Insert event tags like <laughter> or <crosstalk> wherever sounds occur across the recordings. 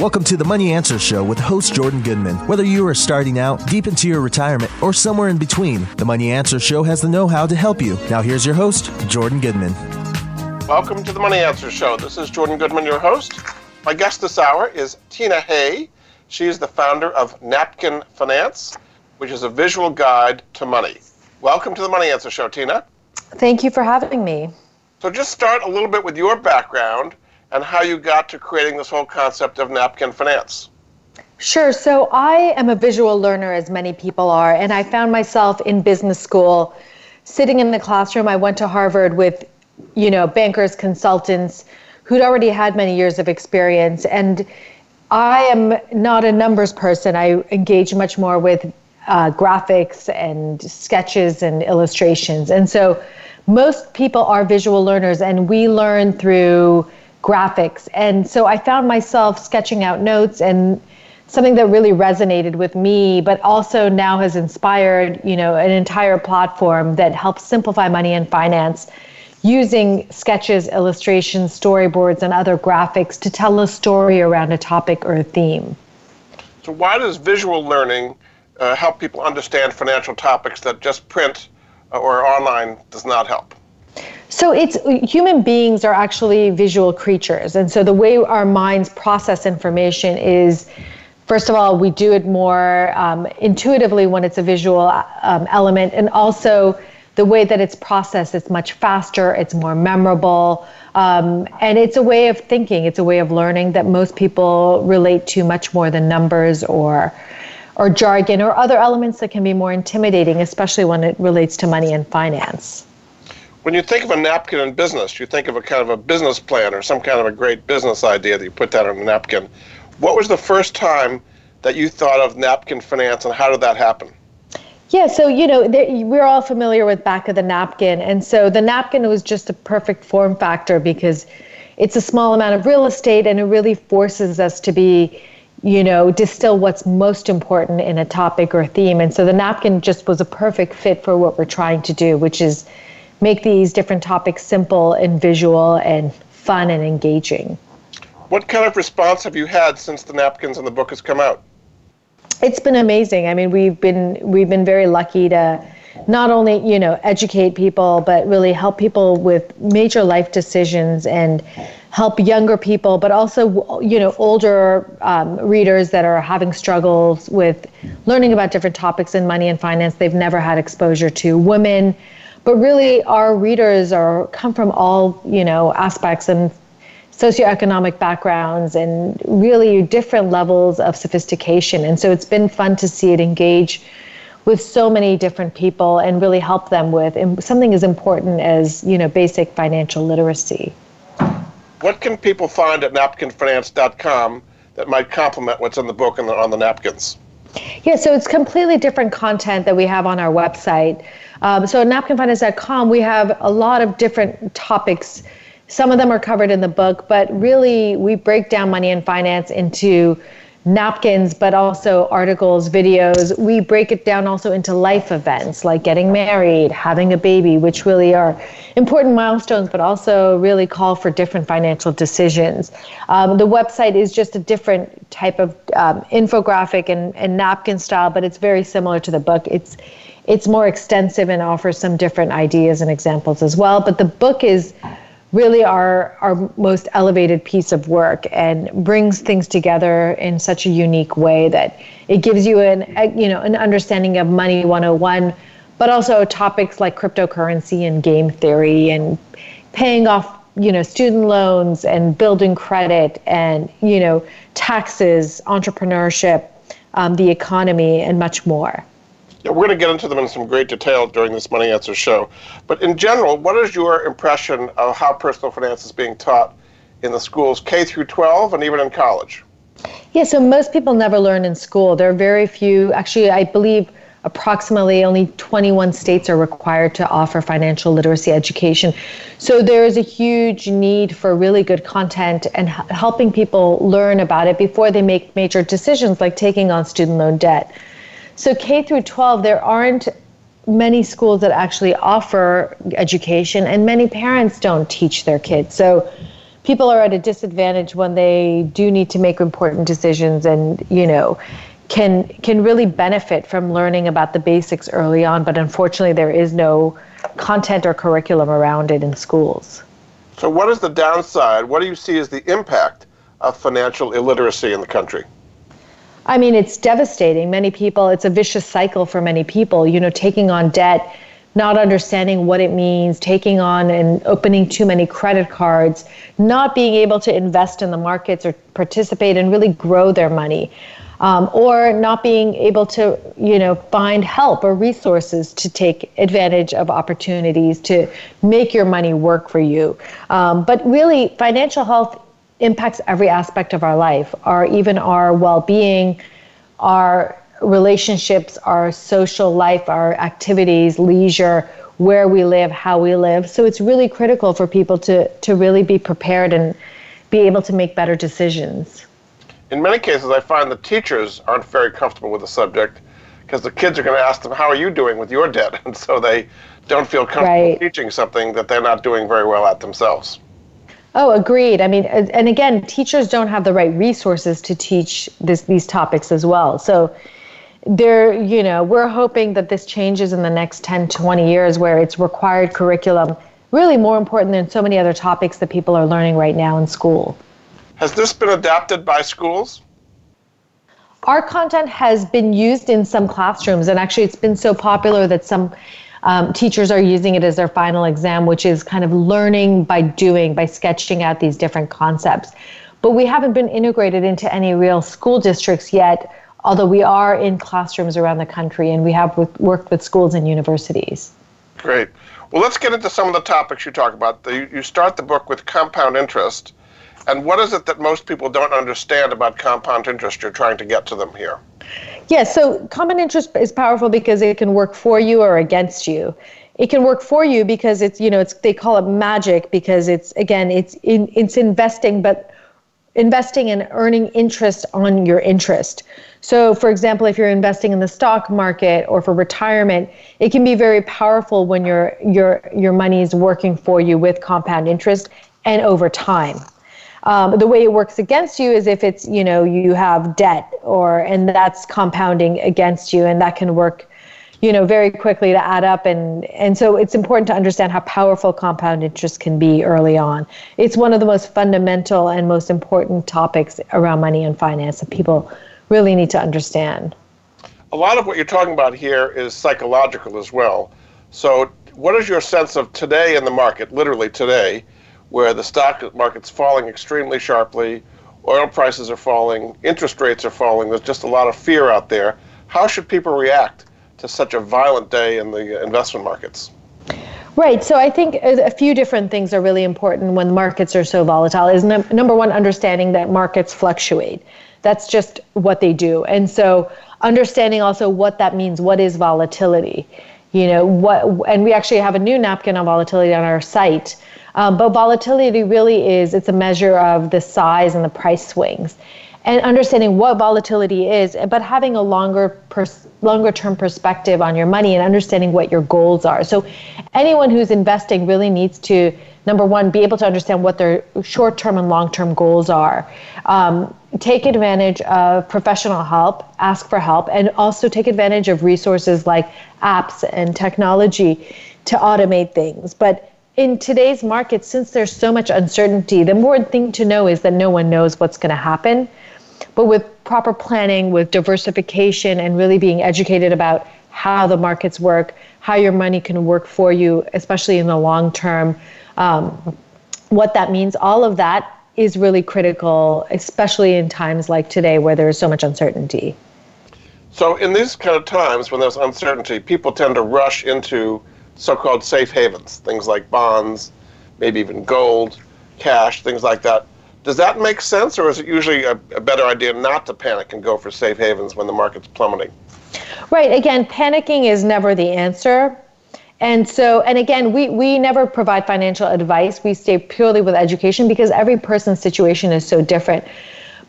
Welcome to the Money Answer Show with host Jordan Goodman. Whether you are starting out, deep into your retirement, or somewhere in between, the Money Answer Show has the know how to help you. Now, here's your host, Jordan Goodman. Welcome to the Money Answer Show. This is Jordan Goodman, your host. My guest this hour is Tina Hay. She is the founder of Napkin Finance, which is a visual guide to money. Welcome to the Money Answer Show, Tina. Thank you for having me. So, just start a little bit with your background and how you got to creating this whole concept of napkin finance. Sure. So, I am a visual learner, as many people are, and I found myself in business school sitting in the classroom. I went to Harvard with, you know, bankers, consultants who'd already had many years of experience. And I am not a numbers person. I engage much more with uh, graphics and sketches and illustrations. And so most people are visual learners, and we learn through graphics. And so I found myself sketching out notes and something that really resonated with me, but also now has inspired, you know, an entire platform that helps simplify money and finance using sketches, illustrations, storyboards, and other graphics to tell a story around a topic or a theme. So, why does visual learning uh, help people understand financial topics that just print uh, or online does not help? So it's human beings are actually visual creatures, and so the way our minds process information is, first of all, we do it more um, intuitively when it's a visual um, element, and also the way that it's processed is much faster, it's more memorable, um, and it's a way of thinking, it's a way of learning that most people relate to much more than numbers or or jargon or other elements that can be more intimidating, especially when it relates to money and finance. When you think of a napkin in business, you think of a kind of a business plan or some kind of a great business idea that you put down on a napkin. What was the first time that you thought of napkin finance and how did that happen? Yeah, so you know we're all familiar with back of the napkin, and so the napkin was just a perfect form factor because it's a small amount of real estate, and it really forces us to be you know, distill what's most important in a topic or theme. And so the napkin just was a perfect fit for what we're trying to do, which is make these different topics simple and visual and fun and engaging. What kind of response have you had since the napkins and the book has come out? It's been amazing. I mean, we've been we've been very lucky to not only you know educate people, but really help people with major life decisions and help younger people, but also you know older um, readers that are having struggles with learning about different topics in money and finance they've never had exposure to. Women, but really our readers are come from all you know aspects and socioeconomic backgrounds and really different levels of sophistication. And so it's been fun to see it engage with so many different people and really help them with something as important as you know basic financial literacy what can people find at napkinfinance.com that might complement what's in the book and on the napkins? Yeah, so it's completely different content that we have on our website. Um, so at napkinfinance.com, we have a lot of different topics. Some of them are covered in the book, but really we break down money and finance into napkins, but also articles, videos. We break it down also into life events like getting married, having a baby, which really are important milestones, but also really call for different financial decisions. Um, the website is just a different type of um, infographic and, and napkin style, but it's very similar to the book. It's it's more extensive and offers some different ideas and examples as well. But the book is really our our most elevated piece of work and brings things together in such a unique way that it gives you an you know an understanding of money 101 but also topics like cryptocurrency and game theory and paying off you know student loans and building credit and you know taxes entrepreneurship um, the economy and much more yeah, we're going to get into them in some great detail during this Money Answer show. But in general, what is your impression of how personal finance is being taught in the schools K through 12 and even in college? Yeah, so most people never learn in school. There are very few, actually, I believe approximately only 21 states are required to offer financial literacy education. So there is a huge need for really good content and helping people learn about it before they make major decisions like taking on student loan debt. So K through 12, there aren't many schools that actually offer education, and many parents don't teach their kids. So people are at a disadvantage when they do need to make important decisions and, you know, can can really benefit from learning about the basics early on, but unfortunately there is no content or curriculum around it in schools. So what is the downside? What do you see as the impact of financial illiteracy in the country? I mean, it's devastating. Many people, it's a vicious cycle for many people, you know, taking on debt, not understanding what it means, taking on and opening too many credit cards, not being able to invest in the markets or participate and really grow their money. Um, or not being able to, you know, find help or resources to take advantage of opportunities to make your money work for you. Um, but really, financial health impacts every aspect of our life, our even our well-being, our relationships, our social life, our activities, leisure, where we live, how we live. So it's really critical for people to to really be prepared and be able to make better decisions. In many cases, I find the teachers aren't very comfortable with the subject because the kids are going to ask them, "How are you doing with your debt?" <laughs> and so they don't feel comfortable right. teaching something that they're not doing very well at themselves. Oh, agreed. I mean, and again, teachers don't have the right resources to teach this, these topics as well. So, there, you know, we're hoping that this changes in the next 10, 20 years where it's required curriculum, really more important than so many other topics that people are learning right now in school. Has this been adapted by schools? Our content has been used in some classrooms, and actually, it's been so popular that some um, teachers are using it as their final exam, which is kind of learning by doing, by sketching out these different concepts. But we haven't been integrated into any real school districts yet, although we are in classrooms around the country and we have worked with schools and universities. Great. Well, let's get into some of the topics you talk about. You start the book with compound interest. And what is it that most people don't understand about compound interest you're trying to get to them here? Yeah, so compound interest is powerful because it can work for you or against you. It can work for you because it's, you know, it's they call it magic because it's again, it's in, it's investing but investing and earning interest on your interest. So, for example, if you're investing in the stock market or for retirement, it can be very powerful when your your your money is working for you with compound interest and over time. Um, the way it works against you is if it's you know you have debt or and that's compounding against you, and that can work you know very quickly to add up. And and so it's important to understand how powerful compound interest can be early on. It's one of the most fundamental and most important topics around money and finance that people really need to understand. A lot of what you're talking about here is psychological as well. So what is your sense of today in the market literally today where the stock market's falling extremely sharply, oil prices are falling, interest rates are falling, there's just a lot of fear out there. How should people react to such a violent day in the investment markets? Right. So I think a few different things are really important when markets are so volatile. Is number one, understanding that markets fluctuate. That's just what they do. And so understanding also what that means. What is volatility? You know what? And we actually have a new napkin on volatility on our site um, but volatility really is it's a measure of the size and the price swings, and understanding what volatility is, but having a longer pers- longer term perspective on your money and understanding what your goals are. So, anyone who's investing really needs to number one be able to understand what their short term and long term goals are. Um, take advantage of professional help, ask for help, and also take advantage of resources like apps and technology to automate things. But in today's market, since there's so much uncertainty, the important thing to know is that no one knows what's going to happen. But with proper planning, with diversification, and really being educated about how the markets work, how your money can work for you, especially in the long term, um, what that means, all of that is really critical, especially in times like today where there is so much uncertainty. So, in these kind of times when there's uncertainty, people tend to rush into so-called safe havens, things like bonds, maybe even gold, cash, things like that. Does that make sense, or is it usually a, a better idea not to panic and go for safe havens when the market's plummeting? Right. Again, panicking is never the answer. And so, and again, we, we never provide financial advice. We stay purely with education because every person's situation is so different.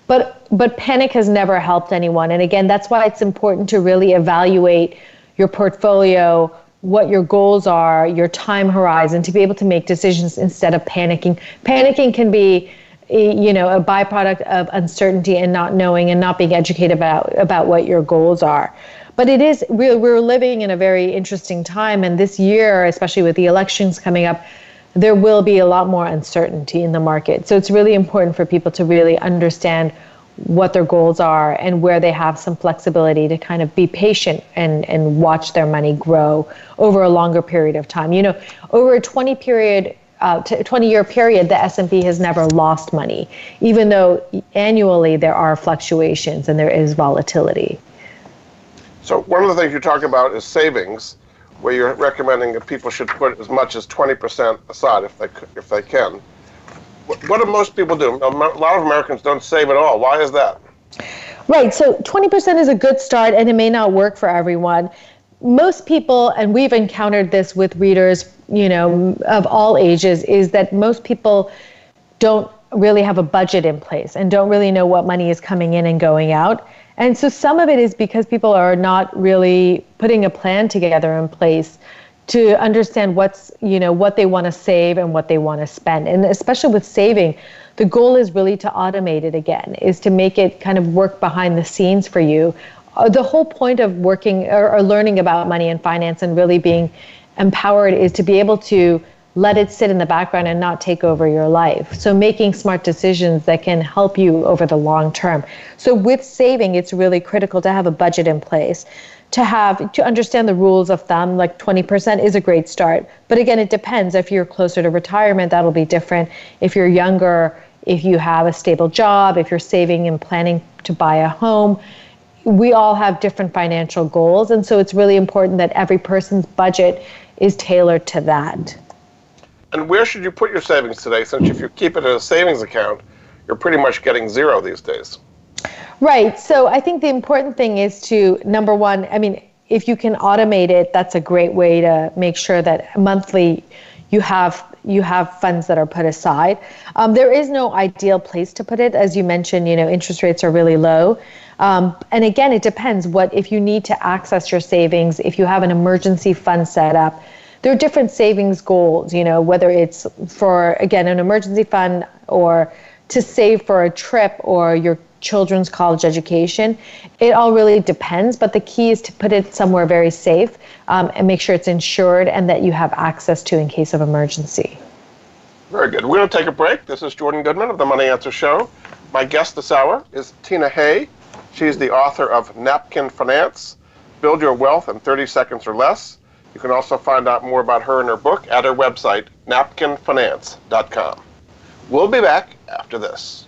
But but panic has never helped anyone. And again, that's why it's important to really evaluate your portfolio what your goals are, your time horizon, to be able to make decisions instead of panicking. Panicking can be you know a byproduct of uncertainty and not knowing and not being educated about about what your goals are but it is we're, we're living in a very interesting time and this year especially with the elections coming up there will be a lot more uncertainty in the market so it's really important for people to really understand what their goals are and where they have some flexibility to kind of be patient and, and watch their money grow over a longer period of time. You know, over a 20 period uh, 20 year period, the S&P has never lost money, even though annually there are fluctuations and there is volatility. So one of the things you talk about is savings, where you're recommending that people should put as much as 20% aside if they if they can. What do most people do? A lot of Americans don't save at all. Why is that? Right. So 20% is a good start, and it may not work for everyone. Most people, and we've encountered this with readers, you know, of all ages, is that most people don't really have a budget in place and don't really know what money is coming in and going out. And so some of it is because people are not really putting a plan together in place to understand what's you know what they want to save and what they want to spend and especially with saving the goal is really to automate it again is to make it kind of work behind the scenes for you uh, the whole point of working or, or learning about money and finance and really being empowered is to be able to let it sit in the background and not take over your life. So making smart decisions that can help you over the long term. So with saving, it's really critical to have a budget in place to have to understand the rules of thumb like 20% is a great start. But again it depends. If you're closer to retirement that'll be different. If you're younger if you have a stable job if you're saving and planning to buy a home we all have different financial goals. And so it's really important that every person's budget is tailored to that. And where should you put your savings today? Since if you keep it in a savings account you're pretty much getting zero these days Right. So I think the important thing is to number one, I mean, if you can automate it, that's a great way to make sure that monthly you have you have funds that are put aside. Um, there is no ideal place to put it, as you mentioned. You know, interest rates are really low, um, and again, it depends. What if you need to access your savings? If you have an emergency fund set up, there are different savings goals. You know, whether it's for again an emergency fund or to save for a trip or your children's college education. It all really depends, but the key is to put it somewhere very safe um, and make sure it's insured and that you have access to in case of emergency. Very good. We're going to take a break. This is Jordan Goodman of the Money Answer Show. My guest this hour is Tina Hay. She's the author of Napkin Finance Build Your Wealth in 30 Seconds or Less. You can also find out more about her and her book at her website, napkinfinance.com. We'll be back after this.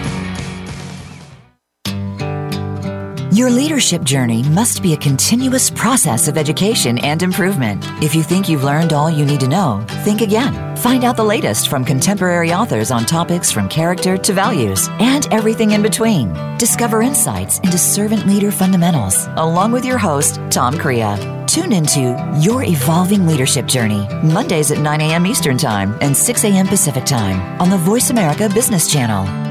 Your leadership journey must be a continuous process of education and improvement. If you think you've learned all you need to know, think again. Find out the latest from contemporary authors on topics from character to values and everything in between. Discover insights into servant leader fundamentals along with your host, Tom Crea. Tune into Your Evolving Leadership Journey, Mondays at 9 a.m. Eastern Time and 6 a.m. Pacific Time on the Voice America Business Channel.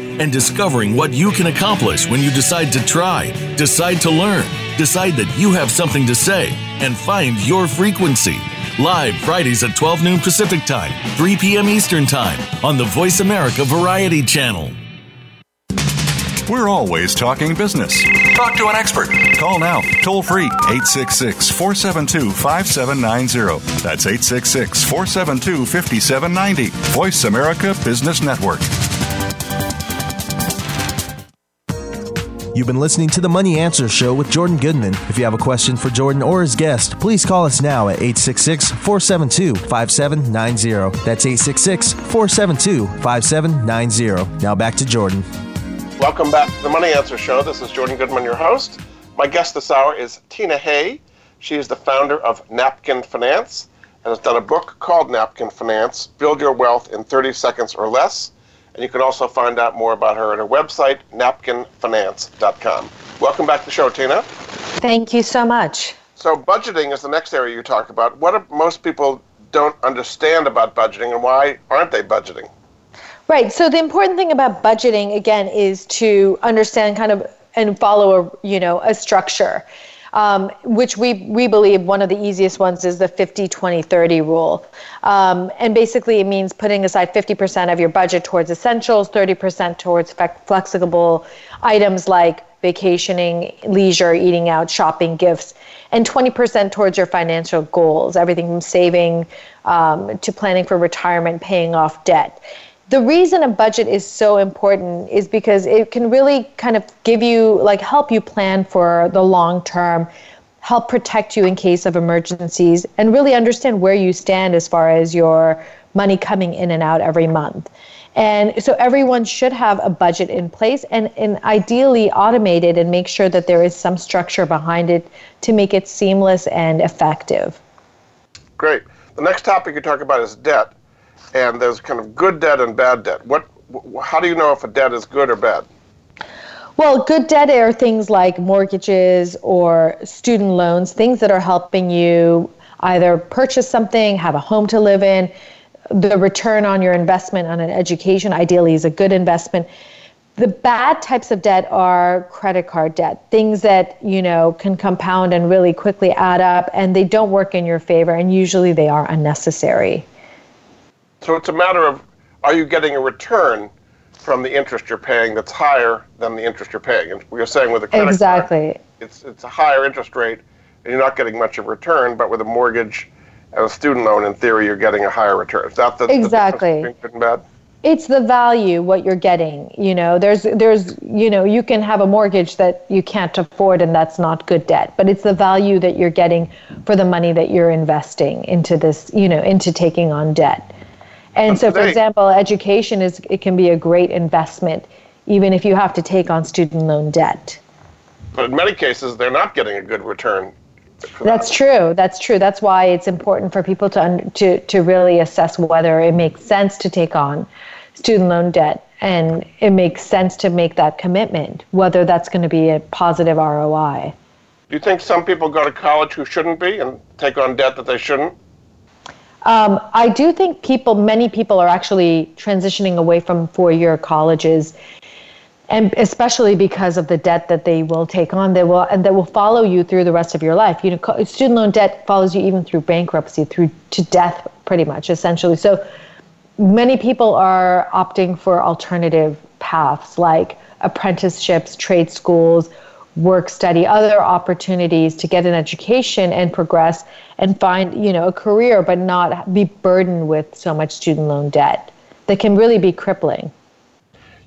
and discovering what you can accomplish when you decide to try, decide to learn, decide that you have something to say, and find your frequency. Live Fridays at 12 noon Pacific Time, 3 p.m. Eastern Time on the Voice America Variety Channel. We're always talking business. Talk to an expert. Call now, toll free, 866 472 5790. That's 866 472 5790. Voice America Business Network. You've been listening to the Money Answer Show with Jordan Goodman. If you have a question for Jordan or his guest, please call us now at 866 472 5790. That's 866 472 5790. Now back to Jordan. Welcome back to the Money Answer Show. This is Jordan Goodman, your host. My guest this hour is Tina Hay. She is the founder of Napkin Finance and has done a book called Napkin Finance Build Your Wealth in 30 Seconds or Less. And you can also find out more about her at her website, napkinfinance.com. Welcome back to the show, Tina. Thank you so much. So, budgeting is the next area you talk about. What most people don't understand about budgeting and why aren't they budgeting? Right. So the important thing about budgeting again is to understand kind of and follow a you know a structure um, which we, we believe one of the easiest ones is the 50 20 30 rule. Um, and basically, it means putting aside 50% of your budget towards essentials, 30% towards flexible items like vacationing, leisure, eating out, shopping, gifts, and 20% towards your financial goals, everything from saving um, to planning for retirement, paying off debt the reason a budget is so important is because it can really kind of give you like help you plan for the long term help protect you in case of emergencies and really understand where you stand as far as your money coming in and out every month. And so everyone should have a budget in place and, and ideally automated and make sure that there is some structure behind it to make it seamless and effective. Great. The next topic you talk about is debt and there's kind of good debt and bad debt. What, how do you know if a debt is good or bad? Well, good debt are things like mortgages or student loans, things that are helping you either purchase something, have a home to live in. The return on your investment on an education ideally is a good investment. The bad types of debt are credit card debt, things that, you know, can compound and really quickly add up and they don't work in your favor and usually they are unnecessary. So it's a matter of are you getting a return from the interest you're paying that's higher than the interest you're paying? And we are saying with a credit exactly. card, it's it's a higher interest rate, and you're not getting much of a return. But with a mortgage and a student loan, in theory, you're getting a higher return. Is that the exactly the good and bad? It's the value what you're getting. You know, there's there's you know you can have a mortgage that you can't afford, and that's not good debt. But it's the value that you're getting for the money that you're investing into this. You know, into taking on debt. And so, for example, education is it can be a great investment, even if you have to take on student loan debt. But in many cases, they're not getting a good return. That's that. true. That's true. That's why it's important for people to to to really assess whether it makes sense to take on student loan debt and it makes sense to make that commitment, whether that's going to be a positive ROI. Do you think some people go to college who shouldn't be and take on debt that they shouldn't? Um, I do think people, many people are actually transitioning away from four year colleges. And especially because of the debt that they will take on, they will and that will follow you through the rest of your life. You know, student loan debt follows you even through bankruptcy, through to death, pretty much, essentially. So many people are opting for alternative paths like apprenticeships, trade schools, work study other opportunities to get an education and progress and find you know a career but not be burdened with so much student loan debt that can really be crippling.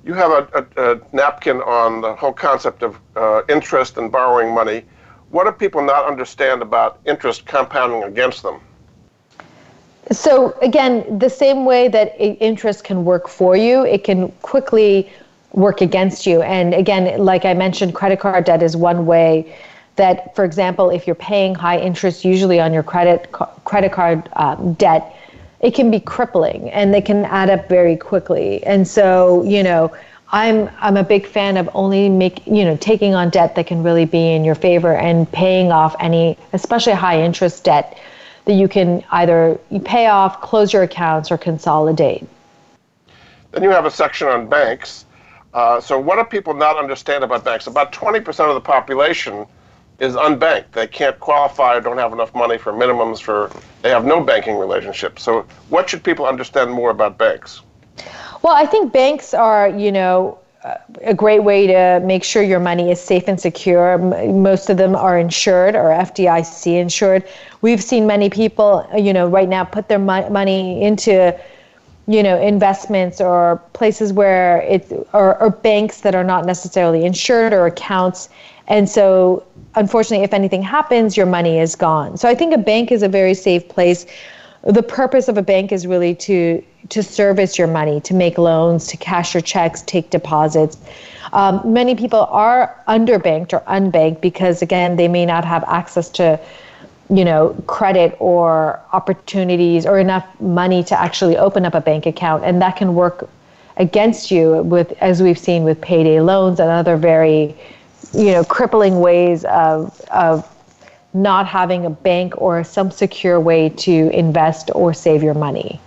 You have a, a, a napkin on the whole concept of uh, interest and borrowing money. What do people not understand about interest compounding against them? So again the same way that interest can work for you it can quickly work against you. And again, like I mentioned, credit card debt is one way that, for example, if you're paying high interest, usually on your credit credit card um, debt, it can be crippling and they can add up very quickly. And so, you know, I'm I'm a big fan of only make you know taking on debt that can really be in your favor and paying off any, especially high interest debt that you can either pay off, close your accounts, or consolidate. Then you have a section on banks Uh, so, what do people not understand about banks? About 20% of the population is unbanked. They can't qualify or don't have enough money for minimums for, they have no banking relationship. So, what should people understand more about banks? Well, I think banks are, you know, a great way to make sure your money is safe and secure. Most of them are insured or FDIC insured. We've seen many people, you know, right now put their money into, you know, investments or places where it or, or banks that are not necessarily insured or accounts. And so, unfortunately, if anything happens, your money is gone. So I think a bank is a very safe place the purpose of a bank is really to to service your money, to make loans, to cash your checks, take deposits. Um, many people are underbanked or unbanked because again they may not have access to you know credit or opportunities or enough money to actually open up a bank account and that can work against you with as we've seen with payday loans and other very you know crippling ways of of not having a bank or some secure way to invest or save your money.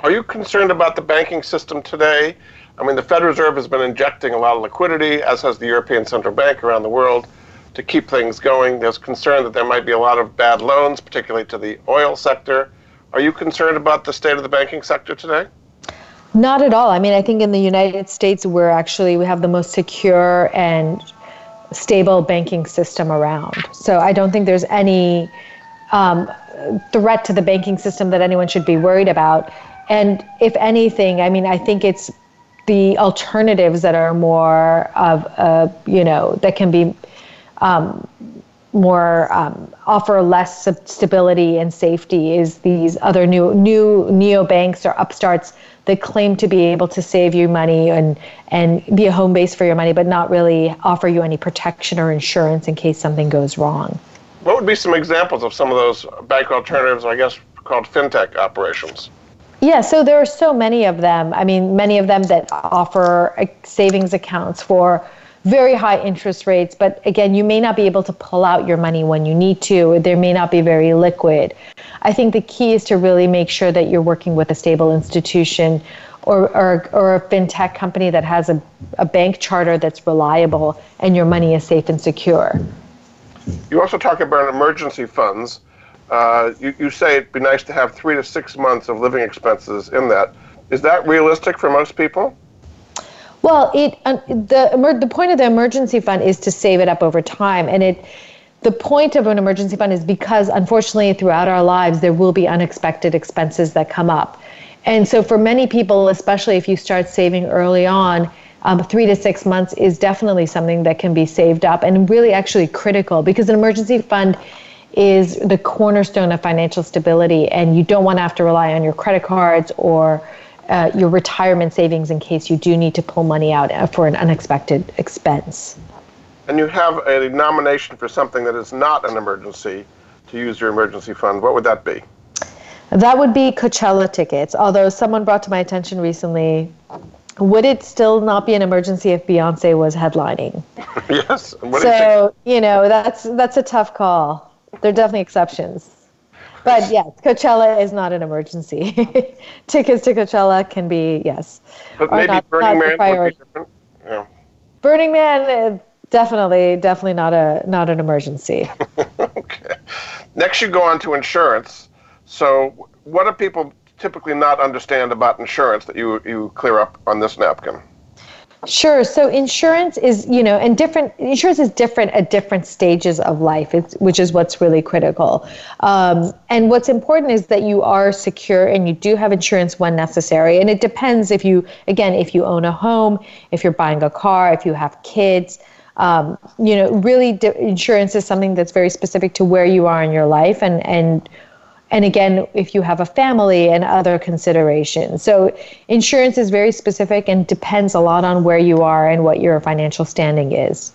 Are you concerned about the banking system today? I mean, the Federal Reserve has been injecting a lot of liquidity, as has the European Central Bank around the world, to keep things going. There's concern that there might be a lot of bad loans, particularly to the oil sector. Are you concerned about the state of the banking sector today? Not at all. I mean, I think in the United States, we're actually, we have the most secure and stable banking system around. So I don't think there's any um, threat to the banking system that anyone should be worried about. And if anything, I mean, I think it's the alternatives that are more of, uh, you know, that can be um, more um, offer less stability and safety is these other new new neo banks or upstarts that claim to be able to save you money and and be a home base for your money, but not really offer you any protection or insurance in case something goes wrong. What would be some examples of some of those bank alternatives, I guess called fintech operations? Yeah, so there are so many of them. I mean, many of them that offer savings accounts for very high interest rates, but again, you may not be able to pull out your money when you need to. They may not be very liquid. I think the key is to really make sure that you're working with a stable institution or, or, or a fintech company that has a, a bank charter that's reliable and your money is safe and secure. You also talk about emergency funds. Uh, you, you say it'd be nice to have three to six months of living expenses in that. Is that realistic for most people? Well, it uh, the the point of the emergency fund is to save it up over time, and it the point of an emergency fund is because unfortunately throughout our lives there will be unexpected expenses that come up, and so for many people, especially if you start saving early on. Um, three to six months is definitely something that can be saved up and really actually critical because an emergency fund is the cornerstone of financial stability and you don't want to have to rely on your credit cards or uh, your retirement savings in case you do need to pull money out for an unexpected expense. And you have a nomination for something that is not an emergency to use your emergency fund. What would that be? That would be Coachella tickets. Although someone brought to my attention recently, would it still not be an emergency if Beyonce was headlining? <laughs> yes. so you, you know that's that's a tough call. There are definitely exceptions. But yes, Coachella is not an emergency. <laughs> Tickets to Coachella can be yes. But maybe not, Burning not Man would be different. Yeah. Burning Man, uh, definitely, definitely not a not an emergency. <laughs> okay. Next, you go on to insurance. So, what do people typically not understand about insurance that you you clear up on this napkin? Sure. So insurance is, you know, and different insurance is different at different stages of life, which is what's really critical. Um, and what's important is that you are secure and you do have insurance when necessary. And it depends if you, again, if you own a home, if you're buying a car, if you have kids. Um, you know, really, insurance is something that's very specific to where you are in your life and and and again, if you have a family and other considerations. So, insurance is very specific and depends a lot on where you are and what your financial standing is.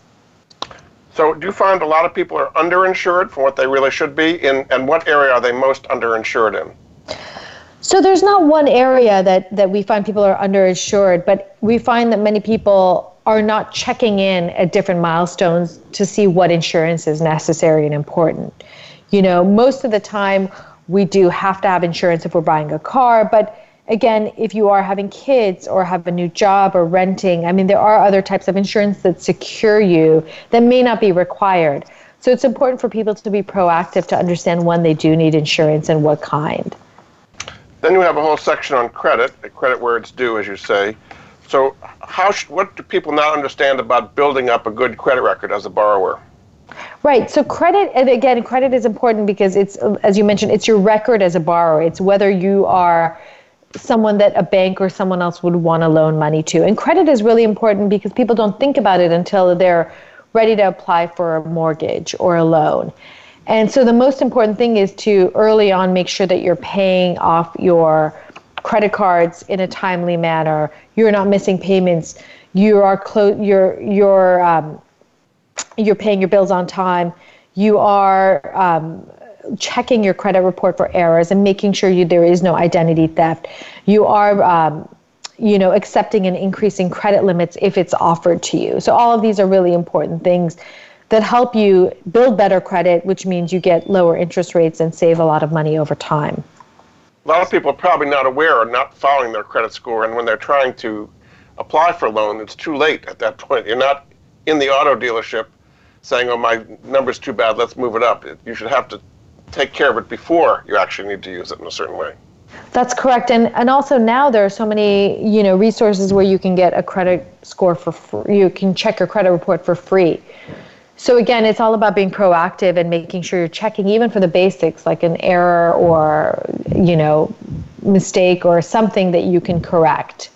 So, do you find a lot of people are underinsured for what they really should be? In and what area are they most underinsured in? So there's not one area that, that we find people are underinsured, but we find that many people are not checking in at different milestones to see what insurance is necessary and important. You know, most of the time we do have to have insurance if we're buying a car, but again, if you are having kids or have a new job or renting, I mean, there are other types of insurance that secure you that may not be required. So it's important for people to be proactive to understand when they do need insurance and what kind. Then you have a whole section on credit, credit where it's due, as you say. So, how sh- what do people not understand about building up a good credit record as a borrower? Right. So credit, and again, credit is important because it's, as you mentioned, it's your record as a borrower. It's whether you are someone that a bank or someone else would want to loan money to. And credit is really important because people don't think about it until they're ready to apply for a mortgage or a loan. And so the most important thing is to early on make sure that you're paying off your credit cards in a timely manner. You're not missing payments. You are close. You're you're um, you're paying your bills on time. You are um, checking your credit report for errors and making sure you there is no identity theft. You are um, you know, accepting and increasing credit limits if it's offered to you. So all of these are really important things that help you build better credit, which means you get lower interest rates and save a lot of money over time. A lot of people are probably not aware or not following their credit score, and when they're trying to apply for a loan, it's too late at that point. You're not in the auto dealership saying, "Oh, my number's too bad. Let's move it up." You should have to take care of it before you actually need to use it in a certain way. That's correct, and and also now there are so many you know resources where you can get a credit score for free. You can check your credit report for free. So again, it's all about being proactive and making sure you're checking even for the basics like an error or you know mistake or something that you can correct.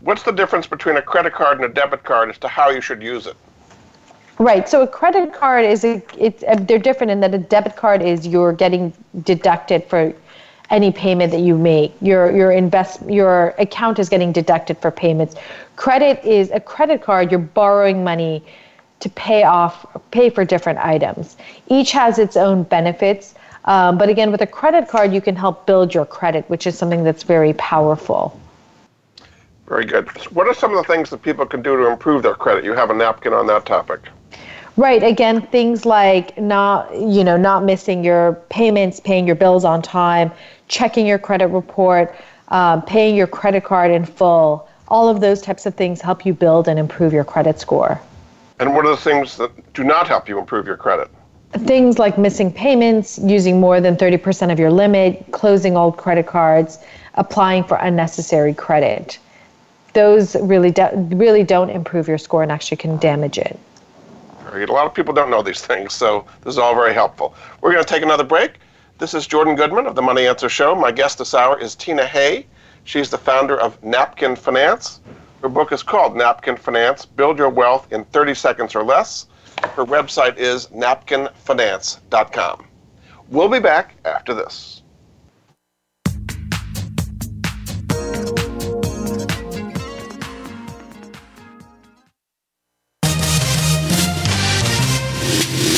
What's the difference between a credit card and a debit card as to how you should use it? Right. So a credit card is a, it's a, they're different in that a debit card is you're getting deducted for any payment that you make. Your your invest your account is getting deducted for payments. Credit is a credit card. You're borrowing money to pay off pay for different items. Each has its own benefits. Um, but again, with a credit card, you can help build your credit, which is something that's very powerful. Very good. What are some of the things that people can do to improve their credit? You have a napkin on that topic. Right. Again, things like not, you know, not missing your payments, paying your bills on time, checking your credit report, um, paying your credit card in full. All of those types of things help you build and improve your credit score. And what are the things that do not help you improve your credit? Things like missing payments, using more than 30% of your limit, closing old credit cards, applying for unnecessary credit. Those really, do, really don't improve your score and actually can damage it. A lot of people don't know these things, so this is all very helpful. We're going to take another break. This is Jordan Goodman of the Money Answer Show. My guest this hour is Tina Hay. She's the founder of Napkin Finance. Her book is called Napkin Finance Build Your Wealth in 30 Seconds or Less. Her website is napkinfinance.com. We'll be back after this.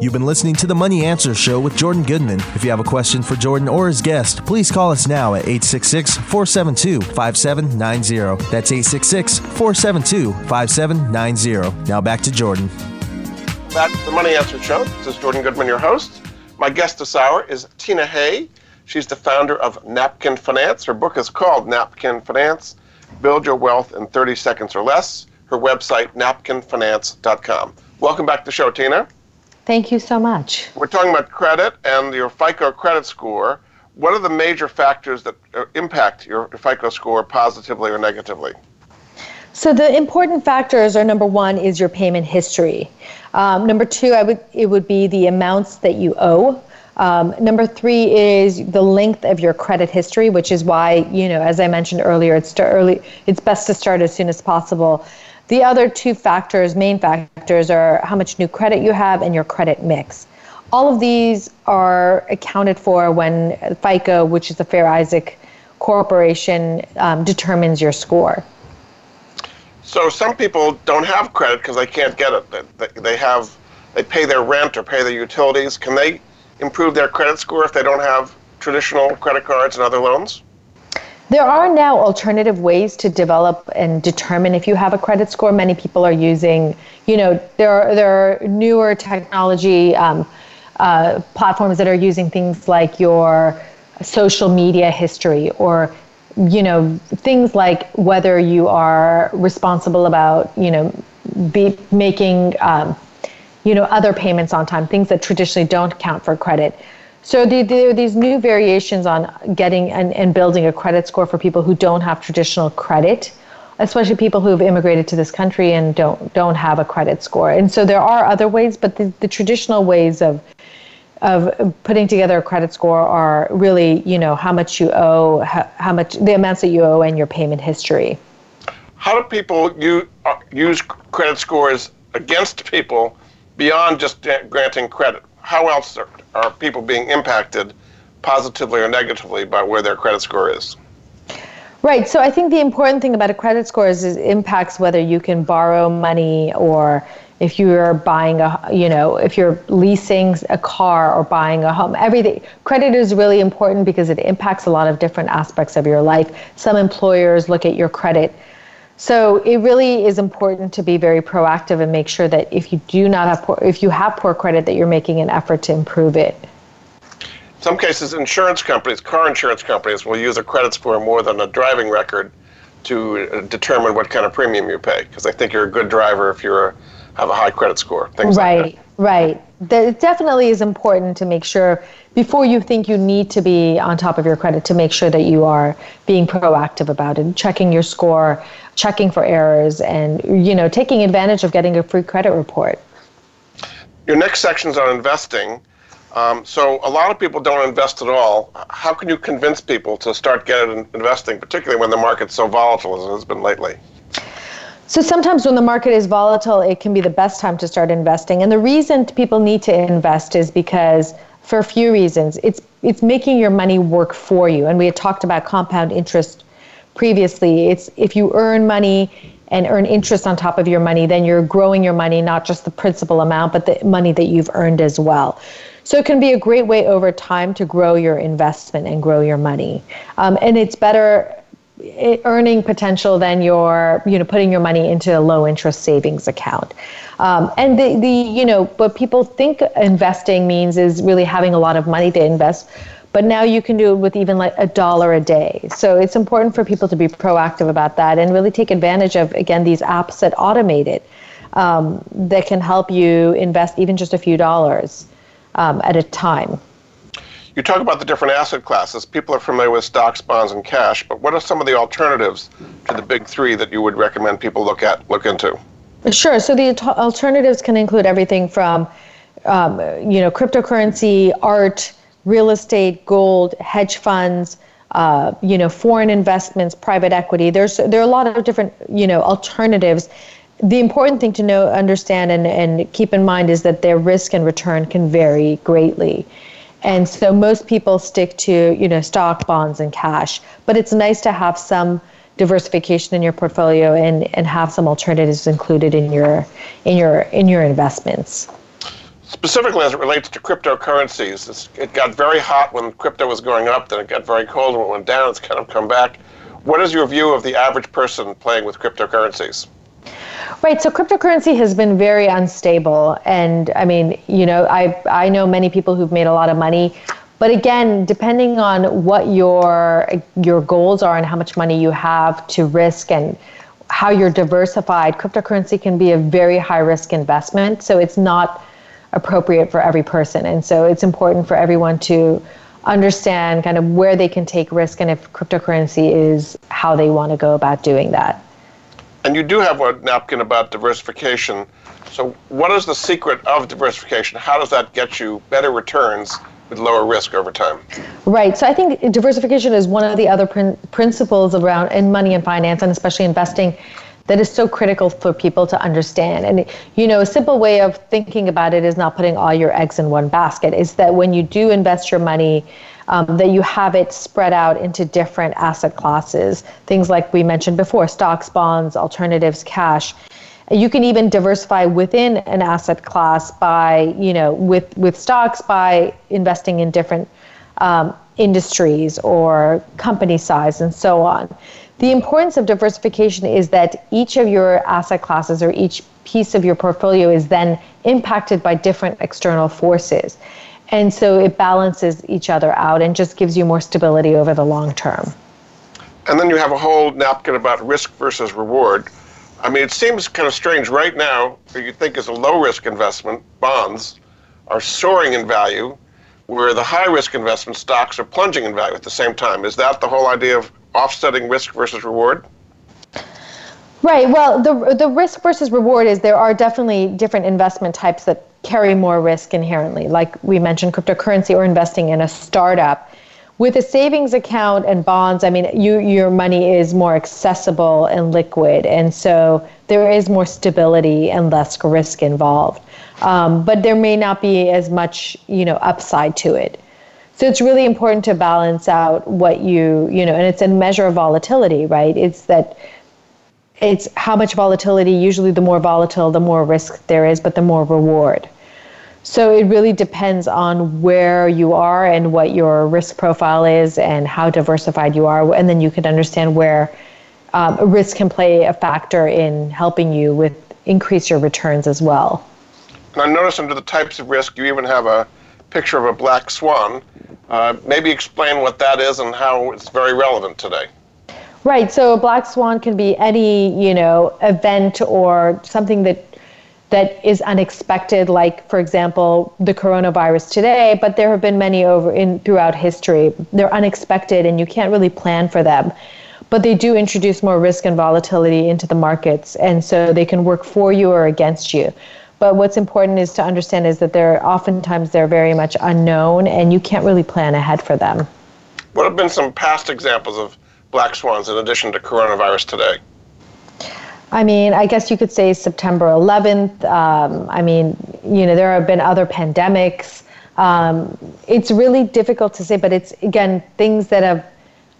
You've been listening to the Money Answer Show with Jordan Goodman. If you have a question for Jordan or his guest, please call us now at 866 472 5790. That's 866 472 5790. Now back to Jordan. Back to the Money Answer Show. This is Jordan Goodman, your host. My guest this hour is Tina Hay. She's the founder of Napkin Finance. Her book is called Napkin Finance Build Your Wealth in 30 Seconds or Less. Her website, napkinfinance.com. Welcome back to the show, Tina. Thank you so much. We're talking about credit and your FICO credit score. What are the major factors that uh, impact your FICO score positively or negatively? So the important factors are number one is your payment history. Um, number two, I would it would be the amounts that you owe. Um, number three is the length of your credit history, which is why you know, as I mentioned earlier, it's to early. It's best to start as soon as possible. The other two factors, main factors, are how much new credit you have and your credit mix. All of these are accounted for when FICO, which is the Fair Isaac Corporation, um, determines your score. So some people don't have credit because they can't get it. They have, they pay their rent or pay their utilities. Can they improve their credit score if they don't have traditional credit cards and other loans? There are now alternative ways to develop and determine if you have a credit score. Many people are using, you know, there are, there are newer technology um, uh, platforms that are using things like your social media history or, you know, things like whether you are responsible about, you know, be making, um, you know, other payments on time, things that traditionally don't count for credit. So there are these new variations on getting and, and building a credit score for people who don't have traditional credit, especially people who have immigrated to this country and don't don't have a credit score. And so there are other ways, but the, the traditional ways of of putting together a credit score are really, you know, how much you owe, how, how much the amounts that you owe, and your payment history. How do people use, uh, use credit scores against people beyond just granting credit? How else are, are people being impacted positively or negatively by where their credit score is? Right. So I think the important thing about a credit score is, it impacts whether you can borrow money or if you're buying a, you know, if you're leasing a car or buying a home. Everything. Credit is really important because it impacts a lot of different aspects of your life. Some employers look at your credit. So it really is important to be very proactive and make sure that if you do not have poor, if you have poor credit, that you're making an effort to improve it In some cases, insurance companies, car insurance companies, will use a credit score more than a driving record to uh, determine what kind of premium you pay because they think you're a good driver if you have a high credit score. Things right, like right. It definitely is important to make sure before you think you need to be on top of your credit to make sure that you are being proactive about it, checking your score, checking for errors, and you know taking advantage of getting a free credit report. Your next section is on investing. Um, so a lot of people don't invest at all. How can you convince people to start getting investing, particularly when the market's so volatile as it has been lately? So sometimes when the market is volatile, it can be the best time to start investing. And the reason people need to invest is because for a few reasons. It's it's making your money work for you. And we had talked about compound interest previously. It's if you earn money and earn interest on top of your money, then you're growing your money, not just the principal amount, but the money that you've earned as well. So it can be a great way over time to grow your investment and grow your money. Um, and it's better earning potential than your, you know, putting your money into a low interest savings account. Um, and the, the, you know, what people think investing means is really having a lot of money to invest. But now you can do it with even like a dollar a day. So it's important for people to be proactive about that and really take advantage of, again, these apps that automate it um, that can help you invest even just a few dollars um, at a time. You talk about the different asset classes. People are familiar with stocks, bonds, and cash, but what are some of the alternatives to the big three that you would recommend people look at, look into? Sure. So the alternatives can include everything from, um, you know, cryptocurrency, art, real estate, gold, hedge funds, uh, you know, foreign investments, private equity. There's there are a lot of different you know alternatives. The important thing to know, understand, and, and keep in mind is that their risk and return can vary greatly. And so most people stick to, you know, stock, bonds, and cash. But it's nice to have some diversification in your portfolio and, and have some alternatives included in your in your in your investments. Specifically as it relates to cryptocurrencies, it got very hot when crypto was going up, then it got very cold when it went down. It's kind of come back. What is your view of the average person playing with cryptocurrencies? Right. So cryptocurrency has been very unstable, and I mean, you know, I I know many people who've made a lot of money, but again, depending on what your your goals are and how much money you have to risk and how you're diversified, cryptocurrency can be a very high risk investment. So it's not appropriate for every person, and so it's important for everyone to understand kind of where they can take risk and if cryptocurrency is how they want to go about doing that. And you do have a napkin about diversification. So, what is the secret of diversification? How does that get you better returns with lower risk over time? Right. So, I think diversification is one of the other prin- principles around in money and finance, and especially investing, that is so critical for people to understand. And you know, a simple way of thinking about it is not putting all your eggs in one basket. Is that when you do invest your money um, that you have it spread out into different asset classes, things like we mentioned before stocks, bonds, alternatives, cash. You can even diversify within an asset class by, you know, with, with stocks by investing in different um, industries or company size and so on. The importance of diversification is that each of your asset classes or each piece of your portfolio is then impacted by different external forces. And so it balances each other out and just gives you more stability over the long term. And then you have a whole napkin about risk versus reward. I mean, it seems kind of strange right now, what you think is a low risk investment, bonds, are soaring in value, where the high risk investment stocks are plunging in value at the same time. Is that the whole idea of offsetting risk versus reward? Right. Well, the the risk versus reward is there are definitely different investment types that carry more risk inherently, like we mentioned cryptocurrency or investing in a startup. With a savings account and bonds, I mean, you, your money is more accessible and liquid, and so there is more stability and less risk involved. Um, but there may not be as much, you know, upside to it. So it's really important to balance out what you, you know, and it's a measure of volatility, right? It's that it's how much volatility. Usually, the more volatile, the more risk there is, but the more reward. So it really depends on where you are and what your risk profile is and how diversified you are, and then you can understand where um, risk can play a factor in helping you with increase your returns as well. And I noticed under the types of risk, you even have a picture of a black swan. Uh, maybe explain what that is and how it's very relevant today. Right. So a black swan can be any, you know, event or something that that is unexpected, like for example, the coronavirus today, but there have been many over in throughout history. They're unexpected and you can't really plan for them. But they do introduce more risk and volatility into the markets, and so they can work for you or against you. But what's important is to understand is that they're oftentimes they're very much unknown and you can't really plan ahead for them. What have been some past examples of black swans in addition to coronavirus today? I mean, I guess you could say September 11th. Um, I mean, you know, there have been other pandemics. Um, it's really difficult to say, but it's again things that have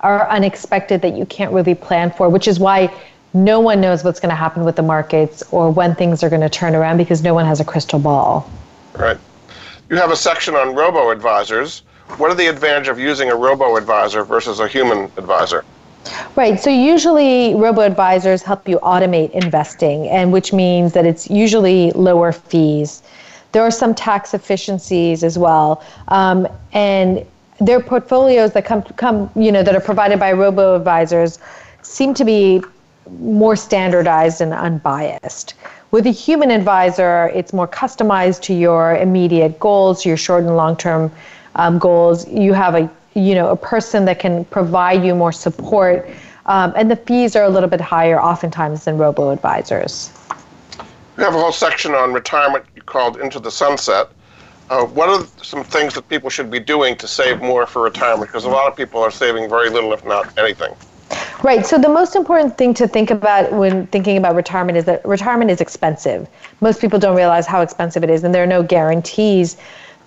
are unexpected that you can't really plan for, which is why no one knows what's going to happen with the markets or when things are going to turn around because no one has a crystal ball. Right. You have a section on robo advisors. What are the advantage of using a robo advisor versus a human advisor? Right. So usually robo advisors help you automate investing, and which means that it's usually lower fees. There are some tax efficiencies as well, um, and their portfolios that come come you know that are provided by robo advisors seem to be more standardized and unbiased. With a human advisor, it's more customized to your immediate goals, your short and long term um, goals. You have a you know a person that can provide you more support um, and the fees are a little bit higher oftentimes than robo advisors we have a whole section on retirement called into the sunset Uh, what are some things that people should be doing to save more for retirement? Because a lot of people are saving very little, if not anything. Right. So the most important thing to think about when thinking about retirement is that retirement is expensive. Most people don't realize how expensive it is, and there are no guarantees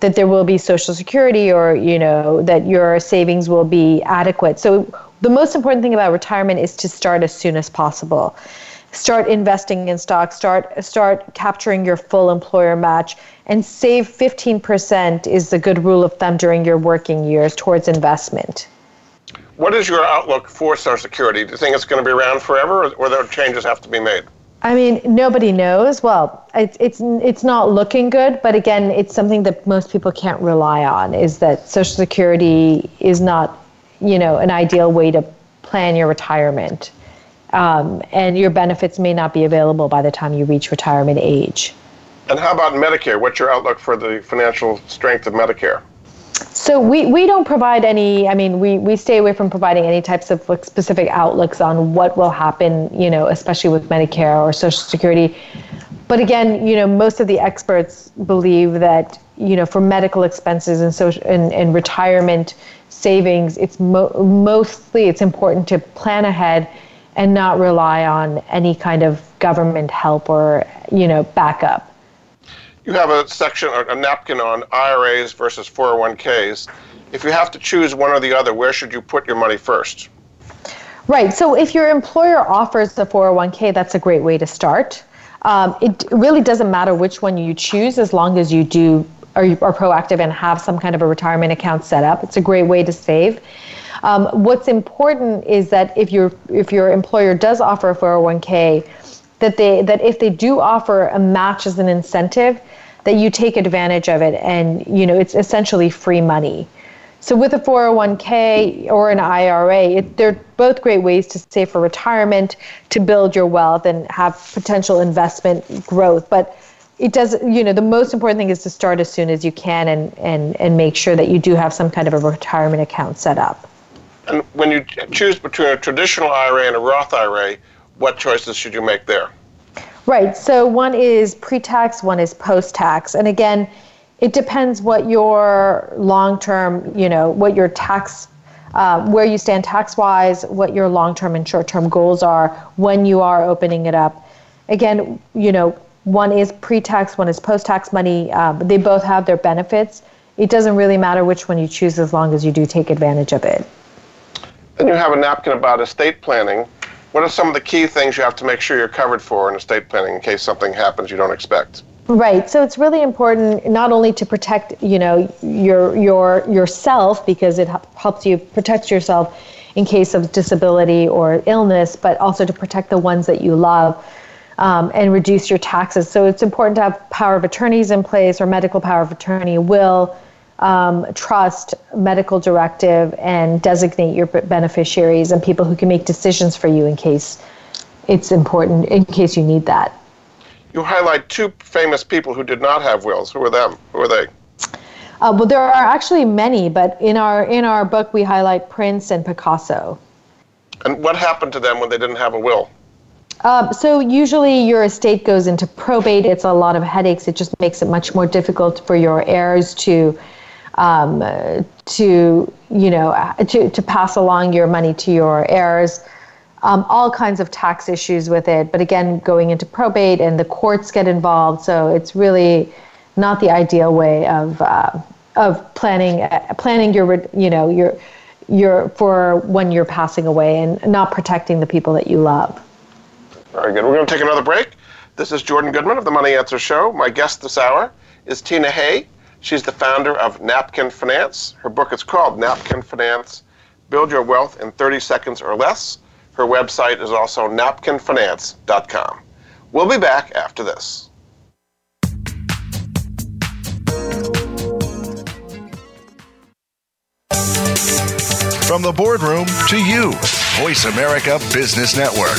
that there will be social security or you know that your savings will be adequate. So the most important thing about retirement is to start as soon as possible start investing in stocks, start start capturing your full employer match, and save 15% is a good rule of thumb during your working years towards investment. What is your outlook for Social Security? Do you think it's going to be around forever, or, or there changes have to be made? I mean, nobody knows. Well, it's it's it's not looking good, but again, it's something that most people can't rely on. Is that Social Security is not, you know, an ideal way to plan your retirement um, and your benefits may not be available by the time you reach retirement age. And how about Medicare? What's your outlook for the financial strength of Medicare? So we, we don't provide any, I mean, we, we stay away from providing any types of like, specific outlooks on what will happen, you know, especially with Medicare or Social Security. But again, you know, most of the experts believe that, you know, for medical expenses and social and, and retirement savings, it's mo- mostly it's important to plan ahead and not rely on any kind of government help or you know backup. You have a section, or a napkin on IRAs versus 401ks. If you have to choose one or the other, where should you put your money first? Right. So if your employer offers the 401k, that's a great way to start. Um, it really doesn't matter which one you choose as long as you do are, are proactive and have some kind of a retirement account set up. It's a great way to save. Um, what's important is that if your if your employer does offer a 401k, that they that if they do offer a match as an incentive, that you take advantage of it, and you know it's essentially free money. So with a 401k or an IRA, it, they're both great ways to save for retirement, to build your wealth, and have potential investment growth. But it does, you know, the most important thing is to start as soon as you can and, and, and make sure that you do have some kind of a retirement account set up. And when you choose between a traditional IRA and a Roth IRA, what choices should you make there? Right. So one is pre-tax, one is post-tax, and again, it depends what your long-term, you know, what your tax, uh, where you stand tax-wise, what your long-term and short-term goals are when you are opening it up. Again, you know, one is pre-tax, one is post-tax money. Um, they both have their benefits. It doesn't really matter which one you choose as long as you do take advantage of it. Then you have a napkin about estate planning. What are some of the key things you have to make sure you're covered for in estate planning in case something happens you don't expect? Right. So it's really important not only to protect, you know, your your yourself because it helps you protect yourself in case of disability or illness, but also to protect the ones that you love. Um, and reduce your taxes. So it's important to have power of attorneys in place or medical power of attorney, will, um, trust, medical directive, and designate your beneficiaries and people who can make decisions for you in case it's important, in case you need that. You highlight two famous people who did not have wills. Who are them? Who are they? Uh, well, there are actually many, but in our in our book we highlight Prince and Picasso. And what happened to them when they didn't have a will? Uh, so usually your estate goes into probate. It's a lot of headaches. It just makes it much more difficult for your heirs to um, to you know to, to pass along your money to your heirs um, all kinds of tax issues with it. But again going into probate and the courts get involved. So it's really not the ideal way of uh, of planning uh, planning your you know your your for when you're passing away and not protecting the people that you love. Very good. We're going to take another break. This is jordan goodman of the money answer show. My guest this hour is tina hay She's the founder of Napkin Finance. Her book is called Napkin Finance Build Your Wealth in 30 Seconds or Less. Her website is also napkinfinance.com. We'll be back after this. From the boardroom to you, Voice America Business Network.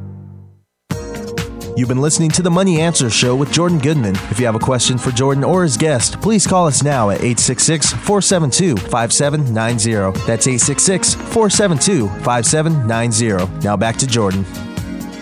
You've been listening to the Money Answer Show with Jordan Goodman. If you have a question for Jordan or his guest, please call us now at 866 472 5790. That's 866 472 5790. Now back to Jordan.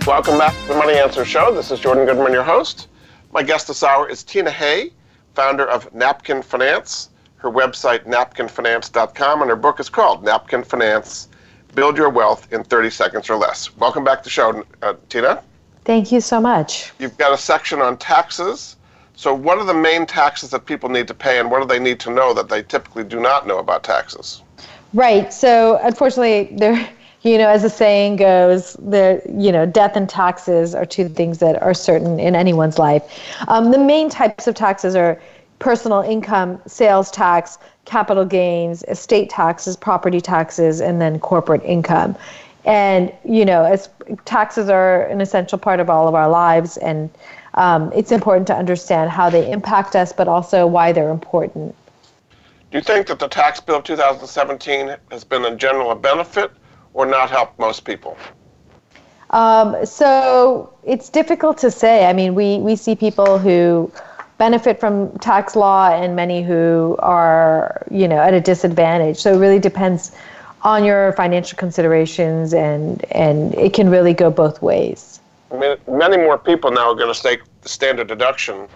Welcome back to the Money Answer Show. This is Jordan Goodman, your host. My guest this hour is Tina Hay, founder of Napkin Finance. Her website, napkinfinance.com, and her book is called Napkin Finance Build Your Wealth in 30 Seconds or Less. Welcome back to the show, uh, Tina. Thank you so much. You've got a section on taxes. So, what are the main taxes that people need to pay, and what do they need to know that they typically do not know about taxes? Right. So, unfortunately, there, you know, as the saying goes, there, you know, death and taxes are two things that are certain in anyone's life. Um, the main types of taxes are personal income, sales tax, capital gains, estate taxes, property taxes, and then corporate income. And you know, as taxes are an essential part of all of our lives, and um, it's important to understand how they impact us, but also why they're important. Do you think that the tax bill of 2017 has been in general a benefit or not helped most people? Um, so it's difficult to say. I mean, we, we see people who benefit from tax law and many who are, you know, at a disadvantage. So it really depends on your financial considerations, and and it can really go both ways. I mean, many more people now are going to take the standard deduction,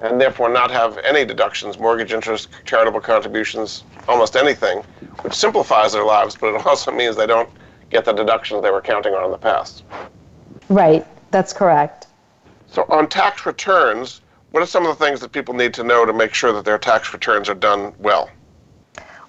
and therefore not have any deductions, mortgage interest, charitable contributions, almost anything, which simplifies their lives, but it <laughs> also means they don't get the deductions they were counting on in the past. Right, that's correct. So on tax returns, what are some of the things that people need to know to make sure that their tax returns are done well?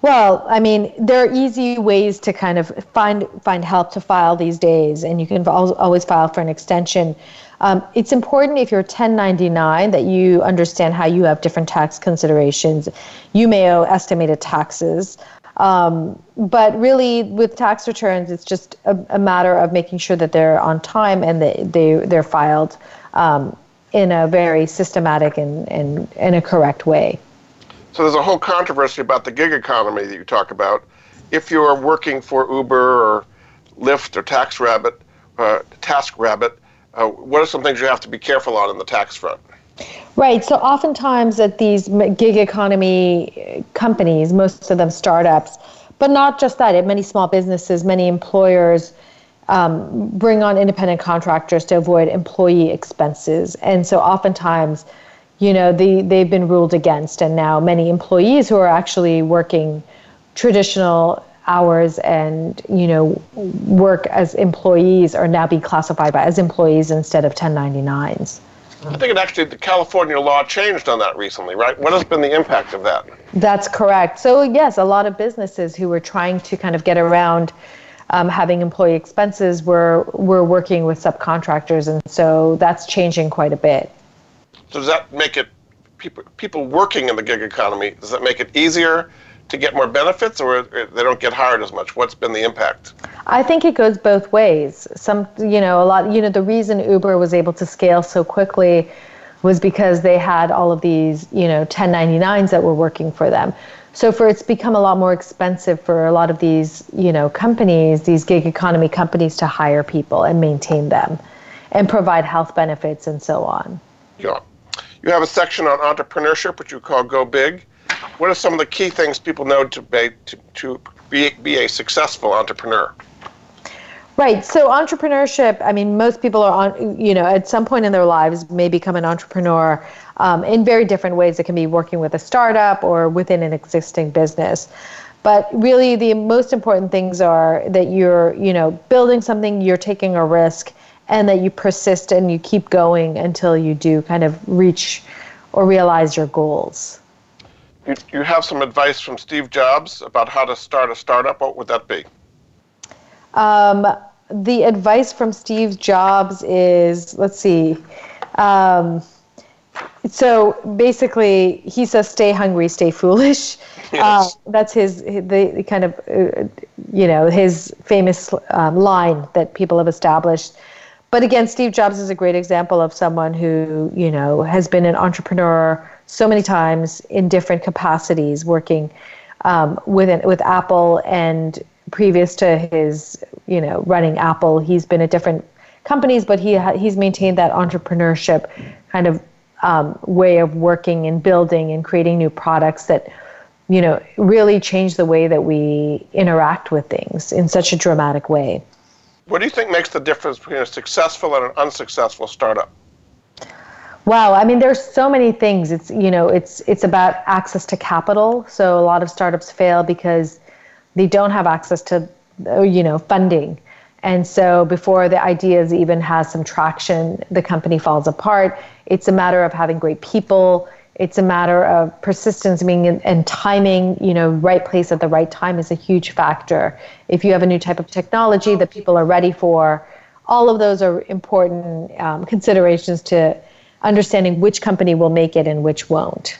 Well, I mean, there are easy ways to kind of find find help to file these days, and you can always file for an extension. Um, it's important if you're 1099 that you understand how you have different tax considerations. You may owe estimated taxes, um, but really with tax returns, it's just a, a, matter of making sure that they're on time and that they they're filed um, in a very systematic and, and in a correct way. So there's a whole controversy about the gig economy that you talk about. If you're working for Uber or Lyft or TaskRabbit, uh, TaskRabbit, uh, what are some things you have to be careful on in the tax front? Right. So oftentimes at these gig economy companies, most of them startups, but not just that. At many small businesses, many employers um, bring on independent contractors to avoid employee expenses, and so oftentimes you know, the, they've been ruled against. And now many employees who are actually working traditional hours and, you know, work as employees are now being classified by, as employees instead of 1099s. I think it actually, the California law changed on that recently, right? What has been the impact of that? That's correct. So, yes, a lot of businesses who were trying to kind of get around um, having employee expenses were, were working with subcontractors. And so that's changing quite a bit. So does that make it people people working in the gig economy? Does that make it easier to get more benefits, or they don't get hired as much? What's been the impact? I think it goes both ways. Some, you know, a lot. You know, the reason Uber was able to scale so quickly was because they had all of these, you know, 1099s that were working for them. So for it's become a lot more expensive for a lot of these, you know, companies, these gig economy companies to hire people and maintain them and provide health benefits and so on. Yeah. You have a section on entrepreneurship, which you call Go Big. What are some of the key things people know to be, to, to be, be a successful entrepreneur? Right. So entrepreneurship, I mean, most people are on, you know, at some point in their lives may become an entrepreneur um, in very different ways. It can be working with a startup or within an existing business. But really, the most important things are that you're, you know, building something, you're taking a risk, and that you persist and you keep going until you do kind of reach or realize your goals. You, you have some advice from Steve Jobs about how to start a startup. What would that be? Um, the advice from Steve Jobs is let's see. Um, so basically, he says, "Stay hungry, stay foolish." <laughs> Yes. Uh, that's his the, the kind of uh, you know his famous um, line that people have established. But again, Steve Jobs is a great example of someone who you know has been an entrepreneur so many times in different capacities, working um, with with Apple and previous to his you know running Apple, he's been at different companies, but he ha- he's maintained that entrepreneurship kind of um, way of working and building and creating new products that you know really change the way that we interact with things in such a dramatic way. What do you think makes the difference between a successful and an unsuccessful startup? Wow, I mean there's so many things. It's you know, it's it's about access to capital. So a lot of startups fail because they don't have access to you know, funding. And so before the ideas even has some traction, the company falls apart. It's a matter of having great people. It's a matter of persistence being and, and timing, you know, right place at the right time is a huge factor. If you have a new type of technology that people are ready for, all of those are important um, considerations to understanding which company will make it and which won't.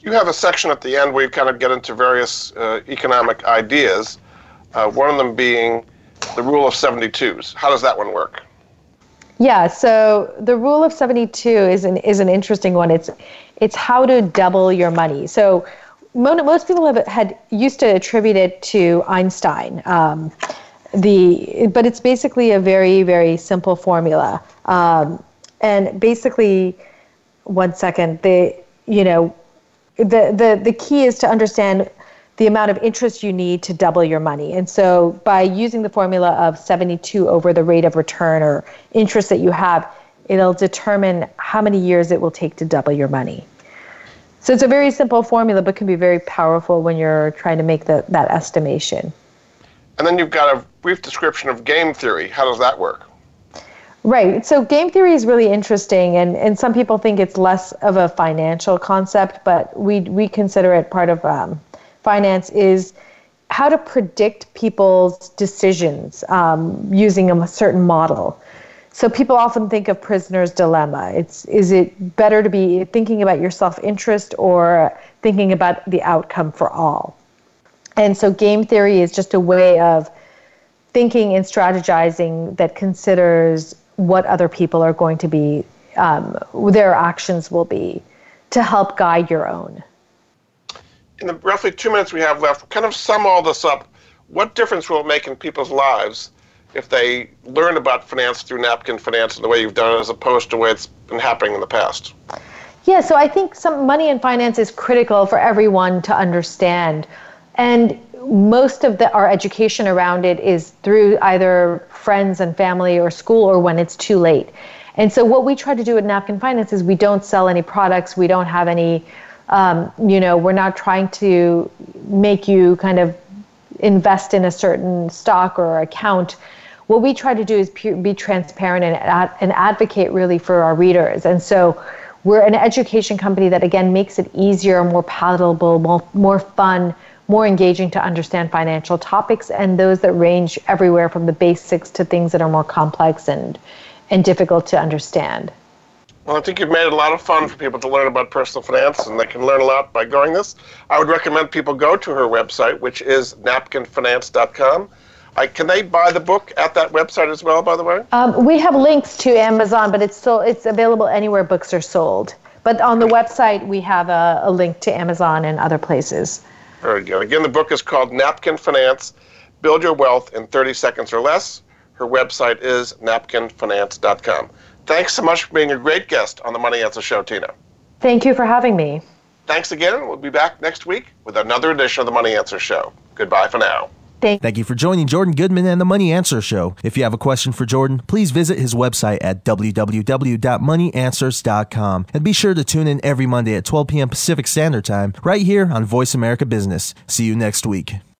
You have a section at the end where you kind of get into various uh, economic ideas, uh, one of them being the rule of 72s. How does that one work? Yeah, so the rule of 72 is an is an interesting one. It's it's how to double your money. So most people have had used to attribute it to Einstein. Um, the but it's basically a very very simple formula. Um, and basically, one second, the you know, the the the key is to understand the amount of interest you need to double your money. And so by using the formula of 72 over the rate of return or interest that you have, it'll determine how many years it will take to double your money. So it's a very simple formula, but can be very powerful when you're trying to make the, that estimation. And then you've got a brief description of game theory. How does that work? Right. So game theory is really interesting, and, and some people think it's less of a financial concept, but we we consider it part of um, finance is how to predict people's decisions um, using a certain model. So people often think of prisoner's dilemma. It's is it better to be thinking about your self-interest or thinking about the outcome for all? And so game theory is just a way of thinking and strategizing that considers what other people are going to be, um, their actions will be, to help guide your own in the roughly two minutes we have left, kind of sum all this up. What difference will it make in people's lives if they learn about finance through napkin finance and the way you've done it as opposed to the way it's been happening in the past? Yeah, so I think some money and finance is critical for everyone to understand. And most of the, our education around it is through either friends and family or school or when it's too late. And so what we try to do at Napkin Finance is we don't sell any products, we don't have any um, you know, we're not trying to make you kind of invest in a certain stock or account. What we try to do is be transparent and, ad- and advocate really for our readers. And so we're an education company that, again, makes it easier, more palatable, more, more fun, more engaging to understand financial topics and those that range everywhere from the basics to things that are more complex and, and difficult to understand. Well, I think you've made it a lot of fun for people to learn about personal finance, and they can learn a lot by going this. I would recommend people go to her website, which is napkinfinance.com. I, can they buy the book at that website as well, by the way? Um, we have links to Amazon, but it's still it's available anywhere books are sold. But on the website, we have a, a link to Amazon and other places. Very good. Again, the book is called Napkin Finance Build Your Wealth in 30 Seconds or Less. Her website is napkinfinance.com. Thanks so much for being a great guest on the Money Answer Show, Tina. Thank you for having me. Thanks again. We'll be back next week with another edition of the Money Answer Show. Goodbye for now. Thank-, Thank you for joining Jordan Goodman and the Money Answer Show. If you have a question for Jordan, please visit his website at www.moneyanswers.com and be sure to tune in every Monday at 12 p.m. Pacific Standard Time right here on Voice America Business. See you next week.